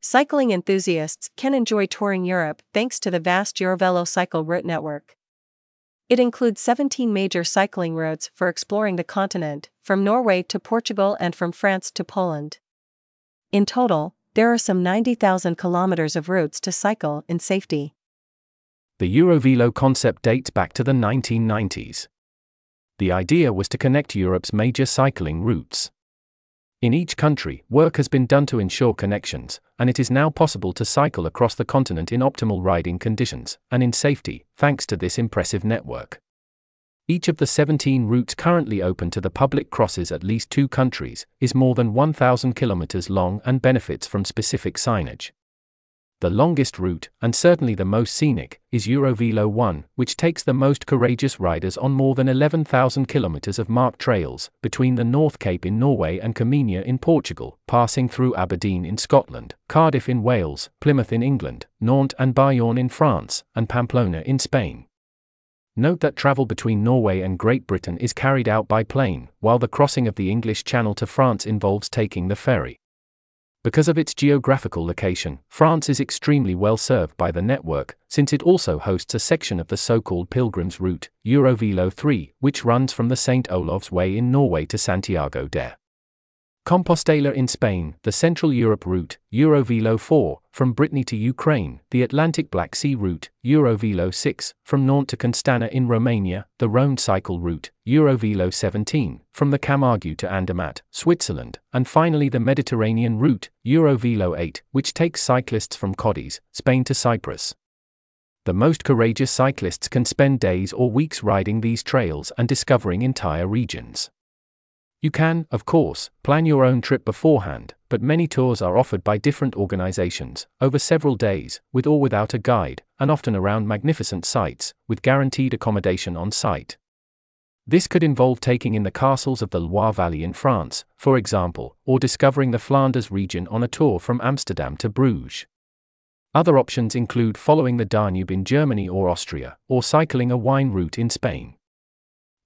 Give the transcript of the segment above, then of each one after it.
Cycling enthusiasts can enjoy touring Europe thanks to the vast Eurovelo cycle route network. It includes 17 major cycling routes for exploring the continent, from Norway to Portugal and from France to Poland. In total, there are some 90,000 kilometers of routes to cycle in safety. The Eurovelo concept dates back to the 1990s. The idea was to connect Europe's major cycling routes. In each country, work has been done to ensure connections, and it is now possible to cycle across the continent in optimal riding conditions and in safety, thanks to this impressive network. Each of the 17 routes currently open to the public crosses at least two countries, is more than 1,000 kilometers long and benefits from specific signage. The longest route, and certainly the most scenic, is Eurovelo 1, which takes the most courageous riders on more than 11,000 kilometers of marked trails, between the North Cape in Norway and Caminha in Portugal, passing through Aberdeen in Scotland, Cardiff in Wales, Plymouth in England, Nantes and Bayonne in France, and Pamplona in Spain. Note that travel between Norway and Great Britain is carried out by plane, while the crossing of the English Channel to France involves taking the ferry. Because of its geographical location, France is extremely well served by the network, since it also hosts a section of the so called Pilgrims Route, Eurovelo 3, which runs from the St. Olaf's Way in Norway to Santiago de Compostela in Spain, the Central Europe route, Eurovelo 4, from Brittany to Ukraine, the Atlantic Black Sea route, Eurovelo 6, from Nantes to Constanta in Romania, the Rhone cycle route, Eurovelo 17, from the Camargue to Andermatt, Switzerland, and finally the Mediterranean route, Eurovelo 8, which takes cyclists from Cadiz, Spain to Cyprus. The most courageous cyclists can spend days or weeks riding these trails and discovering entire regions. You can, of course, plan your own trip beforehand, but many tours are offered by different organizations, over several days, with or without a guide, and often around magnificent sites, with guaranteed accommodation on site. This could involve taking in the castles of the Loire Valley in France, for example, or discovering the Flanders region on a tour from Amsterdam to Bruges. Other options include following the Danube in Germany or Austria, or cycling a wine route in Spain.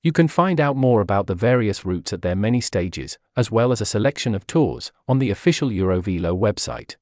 You can find out more about the various routes at their many stages, as well as a selection of tours, on the official Eurovelo website.